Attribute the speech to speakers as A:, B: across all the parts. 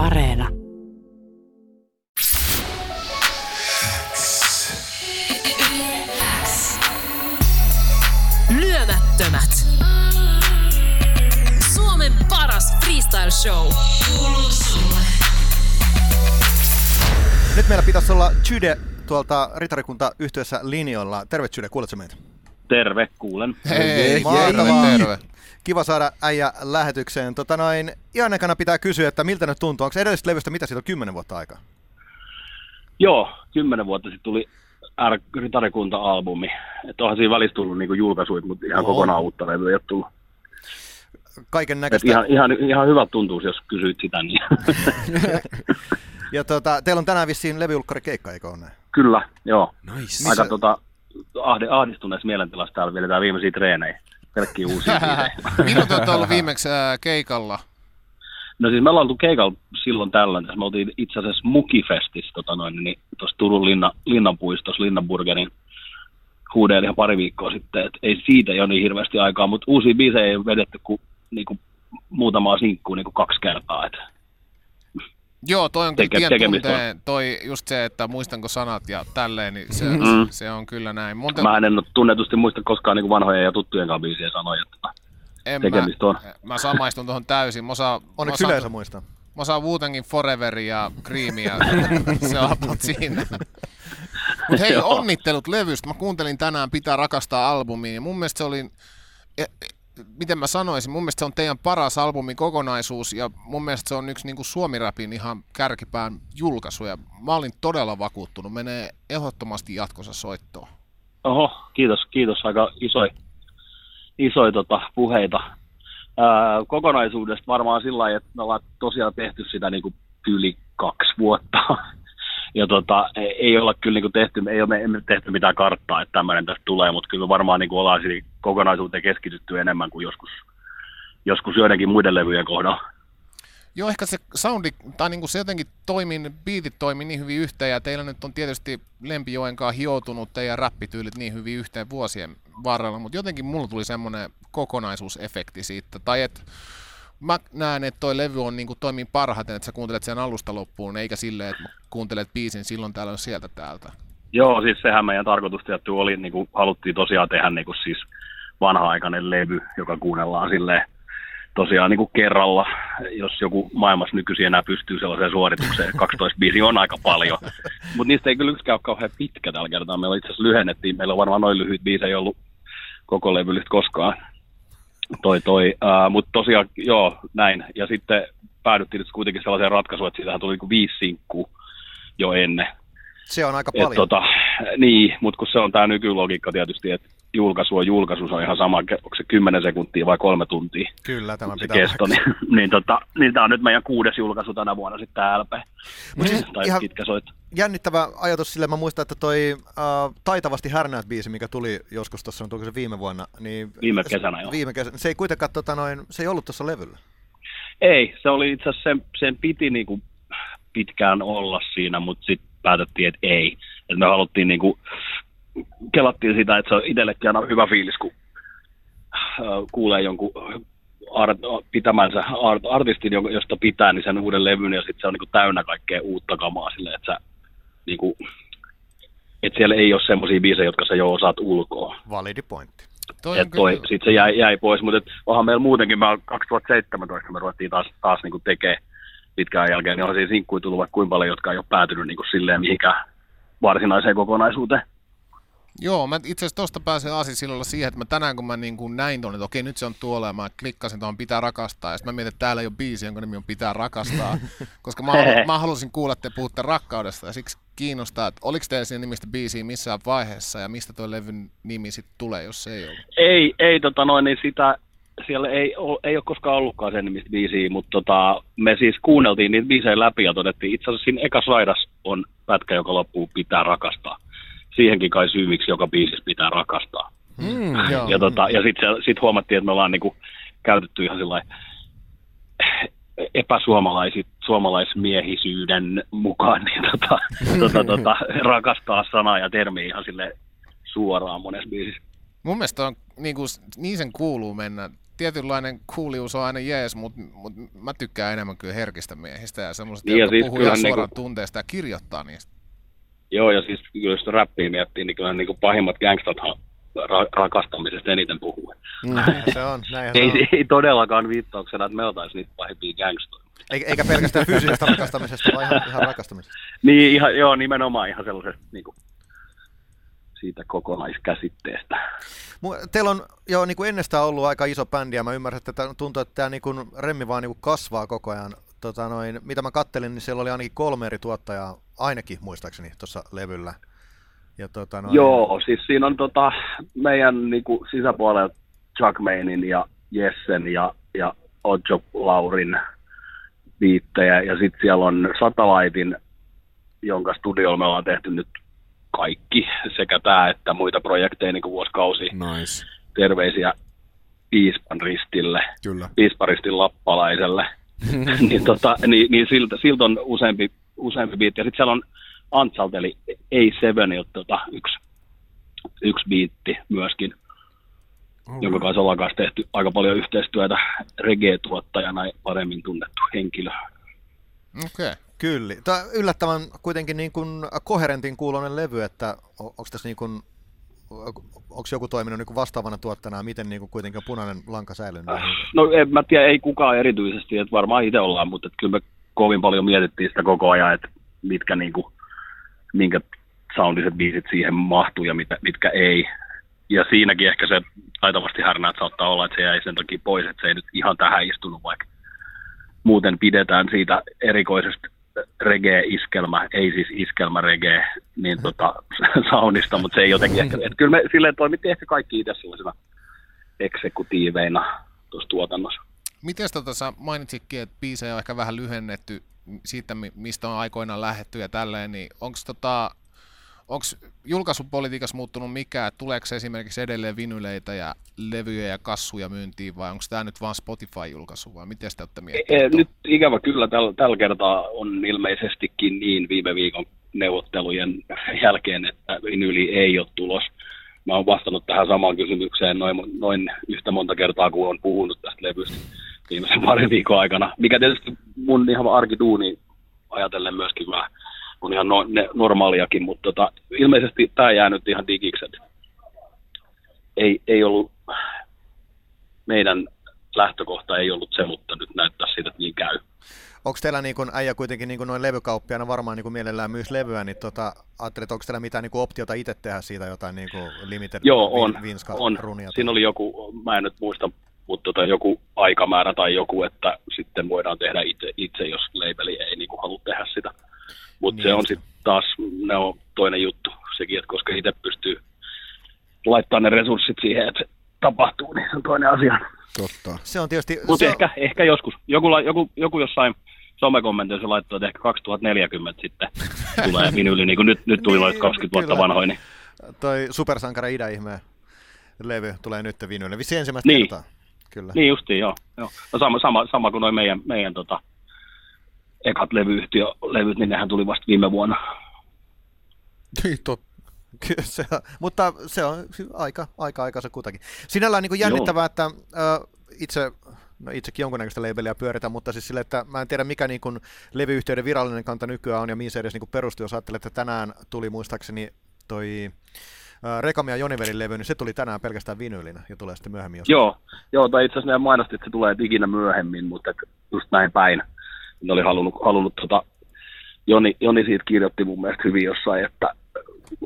A: Areena.
B: Lyömättömät. Suomen paras freestyle show. Kuuluu sulle.
C: Nyt meillä pitäisi olla Chyde tuolta ritarikunta yhtiössä linjoilla. Terve Chyde, kuuletko meitä?
D: Terve, kuulen.
E: Hei,
C: Mahtavaa.
E: terve, terve.
C: Kiva saada äijä lähetykseen. Tota noin, ihan ekana pitää kysyä, että miltä nyt tuntuu. Onko edellisestä levystä, mitä siitä on kymmenen vuotta aikaa?
D: Joo, kymmenen vuotta sitten tuli R- Ritarikunta-albumi. Että onhan siinä välissä tullut niinku julkaisuit, mutta ihan
C: On.
D: kokonaan uutta levyä ei ole tullut.
C: Kaiken näköistä.
D: ihan, ihan, ihan hyvä tuntuu, jos kysyit sitä. Niin.
C: Ja tota, teillä on tänään vissiin levyulkkari keikka, eikö ole näin?
D: Kyllä, joo.
E: Nice.
D: Aika tota, ahdistuneessa mielentilassa täällä vedetään viimeisiä treenejä. Pelkkiä uusia.
E: Milloin te olette ollut viimeksi ää, keikalla?
D: No siis me ollaan oltu keikalla silloin tällöin. Me oltiin itse asiassa Mukifestissä tota noin, niin tuossa Turun linna, Linnanpuistossa Linnanburgerin huudeilla ihan pari viikkoa sitten. Et ei siitä jo niin hirveästi aikaa, mutta uusia biisejä ei ole vedetty kuin, niin kuin muutamaa sinkkua niin kuin kaksi kertaa. Et.
E: Joo, toi on kyllä
D: Teke-
E: tien
D: tekemistä
E: tuntee, toi just se, että muistanko sanat ja tälleen, niin se,
D: Mm.
E: se on kyllä näin. Monta,
D: Mä en ole tunnetusti muista koskaan niin vanhoja ja tuttujen kanssa biisejä sanoja. Että
E: en
D: tekemistä on.
E: Mä, mä samaistun tuohon täysin. Mä osaan, mä
C: Onneksi
E: osaan,
C: yleisö muistaa.
E: mä osaan Wu-Tangin Foreverin ja Creamia, se on siinä. Mutta hei, onnittelut levystä. Mä kuuntelin tänään Pitää rakastaa albumia ja mun mielestä se oli, e- e- miten mä sanoisin, mun mielestä se on teidän paras albumin kokonaisuus ja mun mielestä se on yksi niin Suomi-rapin ihan kärkipään julkaisu ja mä olin todella vakuuttunut. Menee ehdottomasti jatkossa soittoon.
D: Oho, kiitos, kiitos. Aika isoja isoi, tota, puheita. Ää, kokonaisuudesta varmaan sillä lailla, että me ollaan tosiaan tehty sitä niin kuin yli kaksi vuotta. Ja tota, ei- ei olla kyllä niin kuin tehty, ei ole me emme tehty mitään karttaa, että tämmöinen tästä tulee, mutta kyllä varmaan niin kuin ollaan siihen kokonaisuuteen keskitytty enemmän kuin joskus, joskus joidenkin muiden levyjen kohdalla.
E: Joo, ehkä se soundi, tai niin kuin se jotenkin toimii, biitit toimii niin hyvin yhteen, ja teillä nyt on tietysti Lempijoen kanssa hioutunut teidän räppityylit niin hyvin yhteen vuosien varrella, mutta jotenkin mulla tuli semmoinen kokonaisuusefekti siitä, tai että mä näen, että toi levy on niin kuin toimii parhaiten, että sä kuuntelet sen alusta loppuun, eikä silleen, että kuuntelet biisin silloin täällä sieltä täältä.
D: Joo, siis sehän meidän tarkoitus tietty oli, niin kuin haluttiin tosiaan tehdä niin kuin siis vanha-aikainen levy, joka kuunnellaan silleen tosiaan niin kuin kerralla, jos joku maailmassa nykyisin enää pystyy sellaiseen suoritukseen. 12 biisiä on aika paljon, mutta niistä ei kyllä yksikään ole kauhean pitkä tällä kertaa. Meillä itse asiassa lyhennettiin, meillä on varmaan noin lyhyt biisejä ollut koko levyllistä koskaan. Toi, toi. Uh, mutta tosiaan, joo, näin. Ja sitten päädyttiin nyt kuitenkin sellaiseen ratkaisuun, että siitähän tuli niin kuin viisi sinkkuu jo ennen.
C: Se on aika
D: Et
C: paljon.
D: tota, niin, mutta kun se on tämä nykylogiikka tietysti, että julkaisu on julkaisu, se on ihan sama, onko se 10 sekuntia vai kolme tuntia
C: Kyllä, tämä pitää
D: kesto, niin, niin, tota, niin tämä on nyt meidän kuudes julkaisu tänä vuonna sitten tämä LP.
C: Mut siis
D: tai
C: ihan-
D: pitkä soit.
C: Jännittävä ajatus sille, mä muistan, että toi uh, Taitavasti härnäät biisi, mikä tuli joskus tuossa, onko se viime vuonna, niin
D: Viime kesänä, joo.
C: Viime kesänä. Se ei kuitenkaan, tota, noin, se ei ollut tuossa levyllä.
D: Ei, se oli itse asiassa, sen, sen piti niinku pitkään olla siinä, mutta sitten päätettiin, että ei. Et me haluttiin niinku, kelattiin sitä, että se on itsellekin aina hyvä fiilis, kun äh, kuulee jonkun art, pitämänsä art, artistin, josta pitää, niin sen uuden levyn, ja sitten se on niinku täynnä kaikkea uutta kamaa silleen, että sä niinku, että siellä ei ole semmoisia biisejä, jotka sä jo osaat ulkoa.
C: Validi pointti.
E: Toi
D: Et toi, sit se jäi, jäi pois, mutta onhan meillä muutenkin, mä 2017 me ruvettiin taas, taas niinku tekee pitkään jälkeen, niin onhan siinä sinkkuja tullut vaikka kuinka paljon, jotka ei ole päätynyt niinku silleen mihinkään varsinaiseen kokonaisuuteen.
E: Joo, mä itse asiassa tosta pääsen aasinsillalla siihen, että mä tänään kun mä niin kuin näin tuonne, että okei nyt se on tuolla ja mä klikkasin tuohon Pitää rakastaa ja sitten mä mietin, että täällä ei ole biisi, jonka nimi on Pitää rakastaa, koska mä, halu- mä halusin kuulla, että te puhutte rakkaudesta ja siksi kiinnostaa, että oliko teillä siinä nimistä biisiä missään vaiheessa ja mistä tuo levyn nimi sitten tulee, jos se ei ole.
D: Ei, ei tota noin, niin sitä, siellä ei, ole, ei ole koskaan ollutkaan sen nimistä biisiä, mutta tota, me siis kuunneltiin niitä biisejä läpi ja todettiin, itse asiassa siinä ekas raidas on pätkä, joka loppuu pitää rakastaa. Siihenkin kai syy, miksi joka biisissä pitää rakastaa.
E: Mm, joo.
D: Ja, tota, ja sitten sit huomattiin, että me ollaan niinku käytetty ihan sillä epäsuomalaisit, suomalaismiehisyyden mukaan niin tota, tota, tota, rakastaa sanaa ja termiä ihan sille suoraan monessa biisissä.
E: Mun mielestä on, niin, kuin, niin sen kuuluu mennä. tietynlainen kuulius on aina jees, mutta mut mä tykkään enemmän kyllä herkistä miehistä ja semmoisista,
D: Niin,
E: jotka
D: siis
E: puhuu ihan suoraan
D: niinku-
E: tunteesta ja kirjoittaa niistä.
D: Joo, ja siis kyllä jos räppiä miettii, niin kyllä niin kuin pahimmat gangstathan ra- rakastamisesta eniten puhuu.
C: Näinhän se on,
D: Ei,
C: on.
D: ei todellakaan viittauksena, että me oltaisiin niitä pahimpia gangstoja.
C: Eikä, eikä pelkästään fyysisestä rakastamisesta, vaan ihan, ihan rakastamisesta.
D: Niin, ihan, joo, nimenomaan ihan sellaisesta niin kuin, siitä kokonaiskäsitteestä.
C: Teillä on jo niin kuin ennestään ollut aika iso bändi ja mä ymmärrän, että tämä tuntuu, että tämä niin kuin remmi vaan niin kuin kasvaa koko ajan. Tota noin, mitä mä kattelin, niin siellä oli ainakin kolme eri tuottajaa, ainakin muistaakseni tuossa levyllä. Ja tota noin,
D: Joo, siis siinä on tota, meidän niin kuin, sisäpuolella Chuck Mainin ja Jessen ja, ja Ojo Laurin viittejä. Ja sitten siellä on Satalaitin, jonka studiolla me ollaan tehty nyt kaikki, sekä tämä että muita projekteja niin kuin vuosikausi.
A: Nice.
D: Terveisiä Piispan ristille,
A: Kyllä.
D: Piisparistin lappalaiselle. niin, tota, niin, niin siltä, siltä on useampi, useampi biitti. Ja sitten siellä on Antsalta, eli A7, tota, yksi, yksi biitti myöskin, jonka kanssa ollaan kanssa tehty aika paljon yhteistyötä reggae-tuottajana ja paremmin tunnettu henkilö.
E: Okei. Okay.
C: Kyllä. Tämä on yllättävän kuitenkin niin kuin koherentin kuulonen levy, että onko tässä niin kuin, onko joku toiminut niin kuin vastaavana tuottajana ja miten niin kuin kuitenkin punainen lanka säilynyt? niin hyvin?
D: No en mä tiedä, ei kukaan erityisesti, että varmaan itse ollaan, mutta että kyllä me kovin paljon mietittiin sitä koko ajan, että mitkä niinku, minkä soundiset biisit siihen mahtuu ja mitä, mitkä ei. Ja siinäkin ehkä se taitavasti härnäät saattaa olla, että se jäi sen takia pois, että se ei nyt ihan tähän istunut, vaikka muuten pidetään siitä erikoisesta reggae-iskelmä, ei siis iskelmä reggae, niin tota, soundista, mutta se ei jotenkin ehkä, että kyllä me silleen toimittiin ehkä kaikki itse sellaisena eksekutiiveina tuossa tuotannossa.
E: Miten tota, sä mainitsitkin, että biisejä on ehkä vähän lyhennetty siitä, mi- mistä on aikoinaan lähetty ja tälleen, niin onko tota, julkaisupolitiikassa muuttunut mikään, tuleeko esimerkiksi edelleen vinyleitä ja levyjä ja kassuja myyntiin vai onko tämä nyt vain Spotify-julkaisu vai miten sitä olette
D: E,
E: miettineet?
D: nyt ikävä kyllä tällä, tällä kertaa on ilmeisestikin niin viime viikon neuvottelujen jälkeen, että vinyli ei ole tulos. Mä oon vastannut tähän samaan kysymykseen noin, noin yhtä monta kertaa, kun on puhunut tästä levystä viimeisen parin viikon aikana. Mikä tietysti mun ihan arkiduuni ajatellen myöskin vähän on ihan no, ne, normaaliakin, mutta tota, ilmeisesti tämä jää nyt ihan digiksi. Ei, ei ollut, meidän lähtökohta ei ollut se, mutta nyt näyttää siitä, että niin käy.
C: Onko teillä niin kuin, äijä kuitenkin niin kuin noin levykauppiana varmaan niin kuin mielellään myös levyä, niin tota, ajattelet, että onko teillä mitään niin optiota itse tehdä siitä jotain niin limited
D: Joo, on.
C: vinska
D: on.
C: runia?
D: Siinä oli joku, mä en nyt muista, mutta tota, joku aikamäärä tai joku, että sitten voidaan tehdä itse, itse jos labeli ei niin kuin halua tehdä sitä. Mutta
C: Niin
D: se on sitten taas, ne on toinen juttu sekin, että koska itse pystyy laittamaan ne resurssit siihen, että se tapahtuu, niin se on toinen asia.
A: Totta.
C: Se on tietysti...
D: Mutta
C: on-
D: ehkä, ehkä joskus. Joku, joku, joku jossain somekommenteissa laittoi, että ehkä 2040 sitten tulee vinyli, niin kuin nyt, nyt tuli
C: Niin,
D: noita 20 vuotta vanhoja. Niin.
C: Toi Supersankara idäihmeen levy tulee nyt vinylle. Vissi ensimmäistä
D: Niin.
C: kertaa. Kyllä.
D: Niin justiin, joo. joo. No sama, sama, sama kuin noin meidän, meidän tota, ekat levyyhtiölevyt, niin nehän tuli vasta viime vuonna.
C: Niin, tot... Kyllä se on, mutta se on aika, aika aikansa kutakin. Sinällään niin jännittävää, että äh, itse, no itsekin jonkunnäköistä labeliä pyöritän, mutta siis sille, että mä en tiedä mikä niin kuin levyyhtiöiden virallinen kanta nykyään on ja mihin se edes niin perustuu, jos ajattelee, että tänään tuli muistaakseni toi äh, Rekami ja Jonivelin levy, niin se tuli tänään pelkästään vinyylinä ja tulee sitten myöhemmin.
D: Joo, joo tai itse asiassa mainosti, että se tulee ikinä myöhemmin, mutta just näin päin. Ne oli halunnut, halunnut tota, Joni, Joni siitä kirjoitti mun mielestä hyvin jossain, että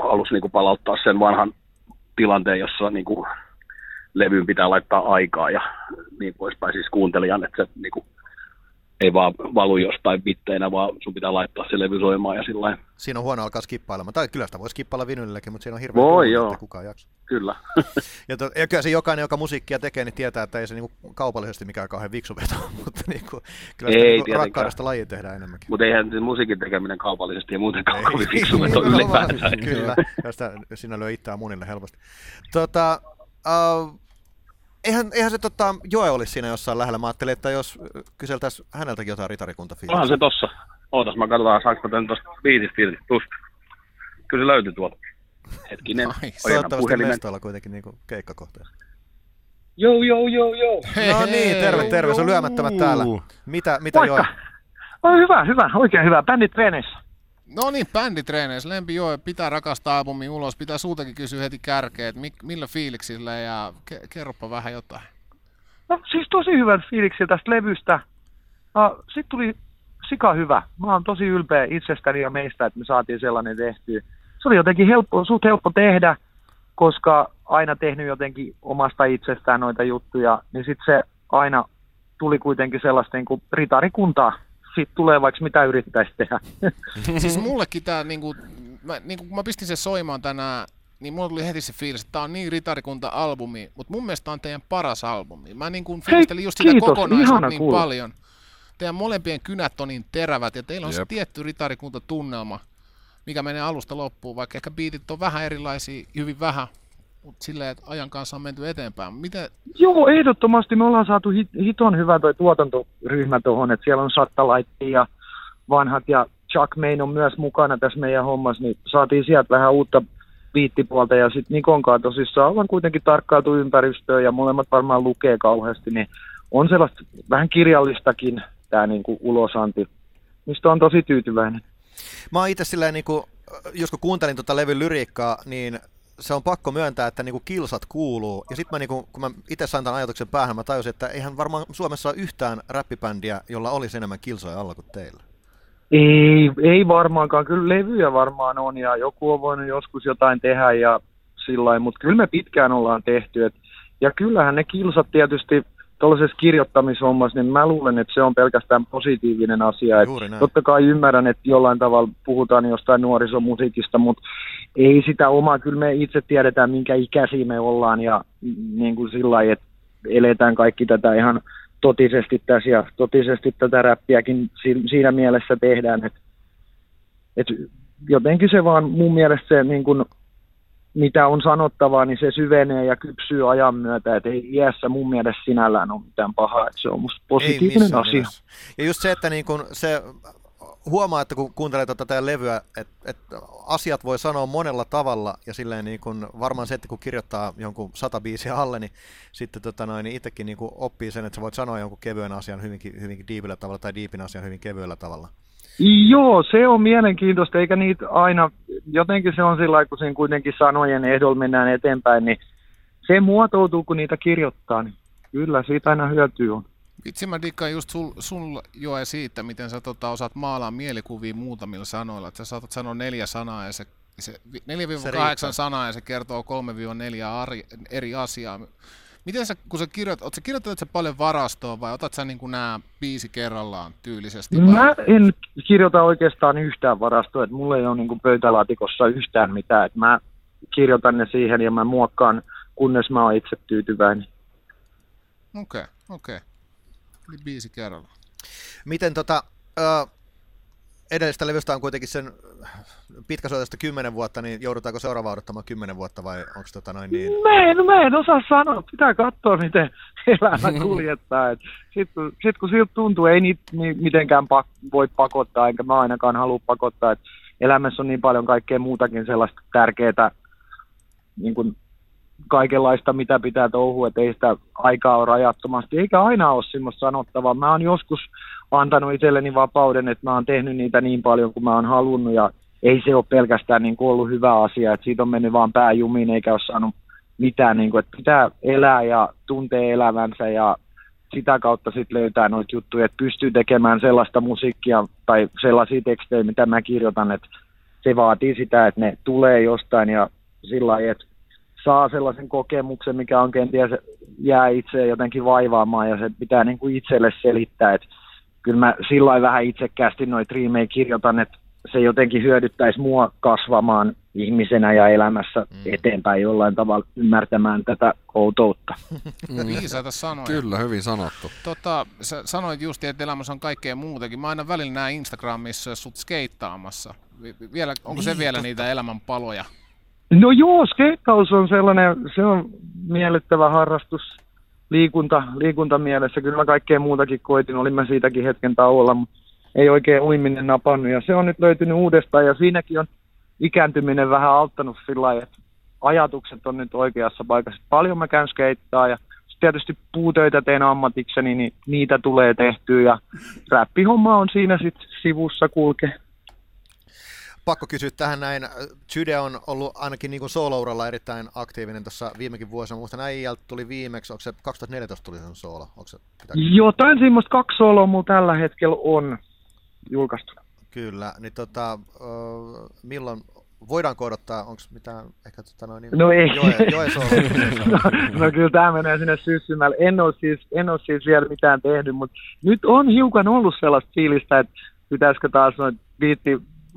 D: halusi niinku palauttaa sen vanhan tilanteen, jossa niinku levyyn pitää laittaa aikaa ja niin poispäin siis kuuntelijan, että se niinku ei vaan valu jostain bitteinä, vaan sun pitää laittaa se levy soimaan ja sillä.
C: Siinä on huono alkaa skippailemaan. Tai kyllä sitä voi skippailla vinyylilläkin, mutta siinä on hirveä
D: Voi, joo.
C: että kukaan jaksa.
D: Kyllä.
C: Ja, to, ja kyllä se jokainen, joka musiikkia tekee, niin tietää, että ei se niinku kaupallisesti mikään kauhean viksu veto, mutta niinku, kyllä sitä
D: Ei
C: niinku rakkaudesta lajiin tehdään enemmänkin.
D: Mutta eihän se musiikin tekeminen kaupallisesti ja muutenkaan
C: Ei,
D: kovin fiksu veto ylipäätään.
C: Kyllä, josta sinä lyö itseään munille helposti. Tota, uh, eihän, eihän se tota, Joe olisi siinä jossain lähellä. Mä ajattelin, että jos kyseltäisiin häneltäkin jotain ritarikunta
D: Onhan se tossa. Ootas, mä katsotaan, saanko mä tän tosta biisistä irti. Tuosta. Kyllä se löytyi tuolta. Hetkinen.
E: Nice.
C: Toivottavasti mestoilla kuitenkin niinku keikkakohteessa.
A: Joo, joo, joo, joo.
C: No niin, terve, terve. Se on lyömättömät täällä. Mitä, mitä
A: Moikka.
C: joi?
A: On hyvä, hyvä, oikein hyvä. Bändit treeneissä.
E: No niin, bänditreeneissä, Lempi Joe, pitää rakastaa albumin ulos, pitää sultakin kysyä heti kärkeen, että millä fiiliksillä ja ke- kerropa vähän jotain.
A: No siis tosi hyvät fiiliksi tästä levystä. No, Sitten tuli sika hyvä. Mä oon tosi ylpeä itsestäni ja meistä, että me saatiin sellainen tehtyä. Se oli jotenkin helppo, suht helppo tehdä, koska aina tehnyt jotenkin omasta itsestään noita juttuja, niin sitten se aina tuli kuitenkin sellaista niin kuin ritarikuntaa. Sitten tulee vaikka mitä yrittäisi tehdä.
E: siis mullekin tää niinku, mä, niinku, kun mä pistin sen soimaan tänään, niin mulla tuli heti se fiilis, että tää on niin ritarikunta-albumi, mutta mun mielestä tää on teidän paras albumi. Mä niinku fiilistelin just sitä
A: kiitos,
E: kokonaisuutta niin
A: kuulla.
E: paljon. Teidän molempien kynät on niin terävät ja teillä on se
F: Jep.
E: tietty ritarikunta-tunnelma, mikä menee alusta loppuun, vaikka ehkä biitit on vähän erilaisia, hyvin vähän, mutta silleen, että ajan kanssa on menty eteenpäin. Miten,
A: Joo, ehdottomasti me ollaan saatu hit, hiton hyvä toi tuotantoryhmä tuohon, että siellä on Sattalaitti ja vanhat ja Chuck Main on myös mukana tässä meidän hommassa, niin saatiin sieltä vähän uutta viittipuolta ja sitten Nikonkaan tosissaan ollaan kuitenkin tarkkailtu ympäristöä ja molemmat varmaan lukee kauheasti, niin on sellaista vähän kirjallistakin tämä niinku ulosanti, mistä on tosi tyytyväinen.
C: Mä oon itse silleen, niin kuin, jos kun kuuntelin tuota levyn lyriikkaa, niin se on pakko myöntää, että niinku kilsat kuuluu. Ja sitten niinku, kun mä itse sain tämän ajatuksen päähän, mä tajusin, että eihän varmaan Suomessa ole yhtään räppibändiä, jolla olisi enemmän kilsoja alla kuin teillä.
A: Ei, ei varmaankaan. Kyllä levyjä varmaan on ja joku on voinut joskus jotain tehdä ja sillä mutta kyllä me pitkään ollaan tehty. Et, ja kyllähän ne kilsat tietysti tuollaisessa kirjoittamishommassa, niin mä luulen, että se on pelkästään positiivinen asia. Et
C: Juuri näin.
A: totta kai ymmärrän, että jollain tavalla puhutaan jostain nuorisomusiikista, mutta ei sitä omaa. Kyllä me itse tiedetään, minkä ikäisiä me ollaan ja niin kuin sillä lailla, että eletään kaikki tätä ihan totisesti tässä ja totisesti tätä räppiäkin si- siinä mielessä tehdään, että et jotenkin se vaan mun mielestä se niin kun, mitä on sanottavaa, niin se syvenee ja kypsyy ajan myötä, että ei iässä mun mielestä sinällään ole mitään pahaa, että se on musta positiivinen asia.
C: nimessä. Ja just se, että niin kun se huomaa, että kun kuuntelee tätä teidän levyä, että, että asiat voi sanoa monella tavalla ja silleen niin kun, varmaan se, että kun kirjoittaa jonkun sata biisiä alle, niin sitten tota noin, niin itsekin niin oppii sen, että sä voit sanoa jonkun kevyen asian hyvinkin, hyvinkin diipillä tavalla tai diipin asian hyvin kevyellä tavalla.
A: Joo, se on mielenkiintoista, eikä niitä aina, jotenkin se on sillä kun siinä kuitenkin sanojen ehdolla mennään eteenpäin, niin se muotoutuu, kun niitä kirjoittaa, niin kyllä siitä aina hyötyä on.
E: Vitsi mä dikkaan just sul, sul Joe siitä, miten sä tota, osaat maalaa mielikuvia muutamilla sanoilla. Että sä saatat sanoa neljä sanaa ja se, se vi- 4-8
C: riittää.
E: sanaa ja se kertoo 3-4 ari, eri asiaa. Miten sä, kun sä kirjoitat, oot sä kirjoitat sä paljon varastoon vai otat sä niin nämä biisi kerrallaan tyylisesti? vai?
A: Mä en kirjoita oikeastaan yhtään varastoa, että mulla ei ole niin pöytälaatikossa yhtään mitään, että mä kirjoitan ne siihen ja mä muokkaan, kunnes mä oon itse tyytyväinen.
E: Okei, okay, okei. Okay. Eli biisi kerrallaan.
C: Miten tota, edellisestä levystä on kuitenkin sen pitkäsoitosta 10 vuotta, niin joudutaanko seuraava odottamaan 10 vuotta vai onko tota noin niin?
A: Mä en, mä en osaa sanoa, pitää katsoa miten elämä kuljettaa. Sitten sit, kun siltä tuntuu, ei niitä ni, mitenkään pak, voi pakottaa, enkä mä ainakaan halua pakottaa, että elämässä on niin paljon kaikkea muutakin sellaista tärkeää, niin kuin kaikenlaista, mitä pitää touhua, että ei sitä aikaa ole rajattomasti, eikä aina ole semmoista sanottavaa. Mä oon joskus antanut itselleni vapauden, että mä oon tehnyt niitä niin paljon kuin mä oon halunnut, ja ei se ole pelkästään niin kuin ollut hyvä asia, että siitä on mennyt vaan pääjumiin, eikä ole saanut mitään, niin kuin, että pitää elää ja tuntee elävänsä, ja sitä kautta sitten löytää noita juttuja, että pystyy tekemään sellaista musiikkia tai sellaisia tekstejä, mitä mä kirjoitan, että se vaatii sitä, että ne tulee jostain ja sillä lailla, että saa sellaisen kokemuksen, mikä on kenties jää itse jotenkin vaivaamaan ja se pitää niin kuin itselle selittää, että kyllä mä sillä lailla vähän itsekkäästi noita riimejä kirjoitan, että se jotenkin hyödyttäisi mua kasvamaan ihmisenä ja elämässä mm. eteenpäin jollain tavalla ymmärtämään tätä outoutta.
E: Viisaita sanoja.
F: Kyllä, hyvin sanottu.
E: Tota, sä sanoit just, että elämässä on kaikkea muutakin. Mä aina välillä näen Instagramissa sut skeittaamassa. Vi- Vielä, onko se vielä niitä elämän paloja?
A: No joo, skeittaus on sellainen, se on miellyttävä harrastus liikunta, liikuntamielessä. Kyllä mä kaikkea muutakin koitin, olin mä siitäkin hetken tauolla, mutta ei oikein uiminen napannut. Ja se on nyt löytynyt uudestaan ja siinäkin on ikääntyminen vähän auttanut sillä lailla, että ajatukset on nyt oikeassa paikassa. Paljon mä käyn skeittaa ja tietysti puutöitä teen ammatikseni, niin niitä tulee tehtyä ja räppihomma on siinä sitten sivussa kulke.
C: Pakko kysyä tähän näin. Jude on ollut ainakin niin soolouralla erittäin aktiivinen tuossa viimekin vuosina. Muistan äijältä tuli viimeksi, onko se 2014 tuli sen soolo? Onko se, pitääkö...
A: Jotain semmoista kaksi sooloa mulla tällä hetkellä on julkaistu.
C: Kyllä, niin tota, milloin voidaanko odottaa, onko mitään ehkä tota noin, niin
A: No ei.
C: Joe, Joe Soolo?
A: no, no kyllä tämä menee sinne syssymällä. En ole siis, en ole siis vielä mitään tehnyt, mutta nyt on hiukan ollut sellaista fiilistä, että pitäisikö taas noita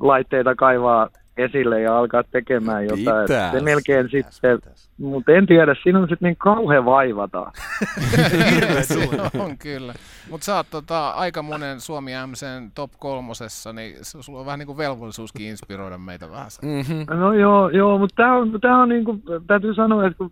A: laitteita kaivaa esille ja alkaa tekemään jotain.
F: Pitäis.
A: Se melkein
C: Pitäis,
A: sitten,
C: pitäis.
A: mutta en tiedä, siinä on sitten niin kauhean vaivata.
E: On kyllä. Mutta sä oot tota, aika monen Suomi MCn top kolmosessa, niin se- sulla on vähän niin kuin velvollisuuskin inspiroida meitä vähän.
F: Mm-hmm.
A: No joo, joo mutta tämä on, tää on niin kuin, täytyy sanoa, että kun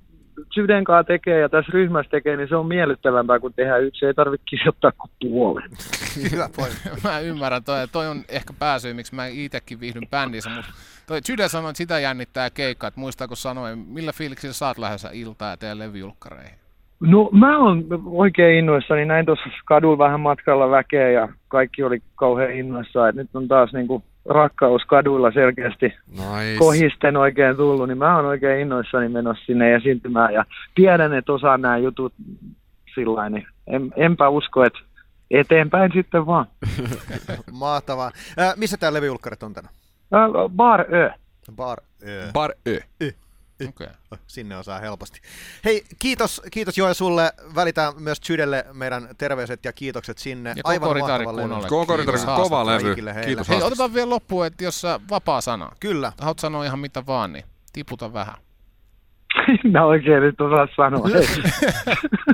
A: Syden kanssa tekee ja tässä ryhmässä tekee, niin se on miellyttävämpää kuin tehdä yksi. Ei tarvitse kirjoittaa kuin puolen.
C: Hyvä pointti.
E: Mä ymmärrän, toi, toi on ehkä pääsyy, miksi mä itsekin viihdyn bändissä, mutta toi Jude sanoi, että sitä jännittää keikka, että muistaako sanoin, millä fiiliksillä sä oot lähdössä iltaa ja teidän levyjulkkareihin?
A: No mä oon oikein innoissani. Näin tuossa kadulla vähän matkalla väkeä ja kaikki oli kauhean innoissaan. Et nyt on taas niinku rakkaus kaduilla selkeästi
F: Nice.
A: kohisten oikein tullut, niin mä oon oikein innoissani menossa sinne esiintymään ja tiedän, että osaan nämä jutut sillä niin en, enpä usko, että eteenpäin sitten vaan.
C: Mahtavaa. Äh, missä tämä levyjulkkarit on tänään?
A: Ä, Bar Ö.
C: Bar. Ö.
F: Bar Ö.
E: Okei.
C: Sinne osaa helposti. Hei, kiitos, kiitos Joe sulle. Välitään myös Jydelle meidän terveiset ja kiitokset sinne.
E: Ja koko Ritari
C: mahtava levy.
E: kunnolle.
F: Koko
E: Kiitos
F: Ritari, kova levy. Kiitos
E: Hei, otetaan vielä loppuun, että jos sä vapaa sana,
C: Kyllä.
E: haluat sanoa ihan mitä vaan, niin tiputa vähän.
A: Mä oikein nyt osaa sanoa.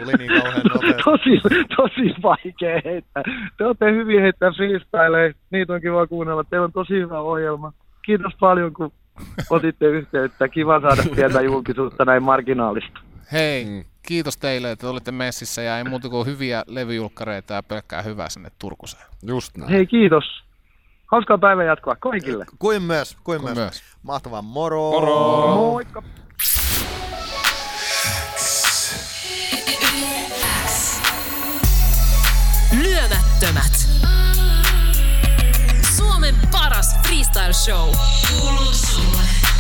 C: Tuli niin kauhean nopeasti.
A: tosi, tosi vaikea heittää. Te olette hyvin heittää freestyleja. Niitä on kiva kuunnella. Teillä on tosi hyvä ohjelma. Kiitos paljon, kun otitte yhteyttä. Kiva saada tietää julkisuutta näin marginaalista.
E: Hei,
F: Mm.
E: kiitos teille, että olitte messissä ja ei muuta kuin hyviä levyjulkkareita ja pelkkää hyvää sinne Turkuseen.
F: Just näin.
A: Hei, kiitos. Hauskaa päivän jatkoa kaikille.
C: Kuin myös, kuin,
E: Kuin
C: myös.
E: myös.
C: Mahtavaa, moro!
F: Moro!
A: Moikka!
B: Lyömättömät. Freestyle show. Kuuluu sulle.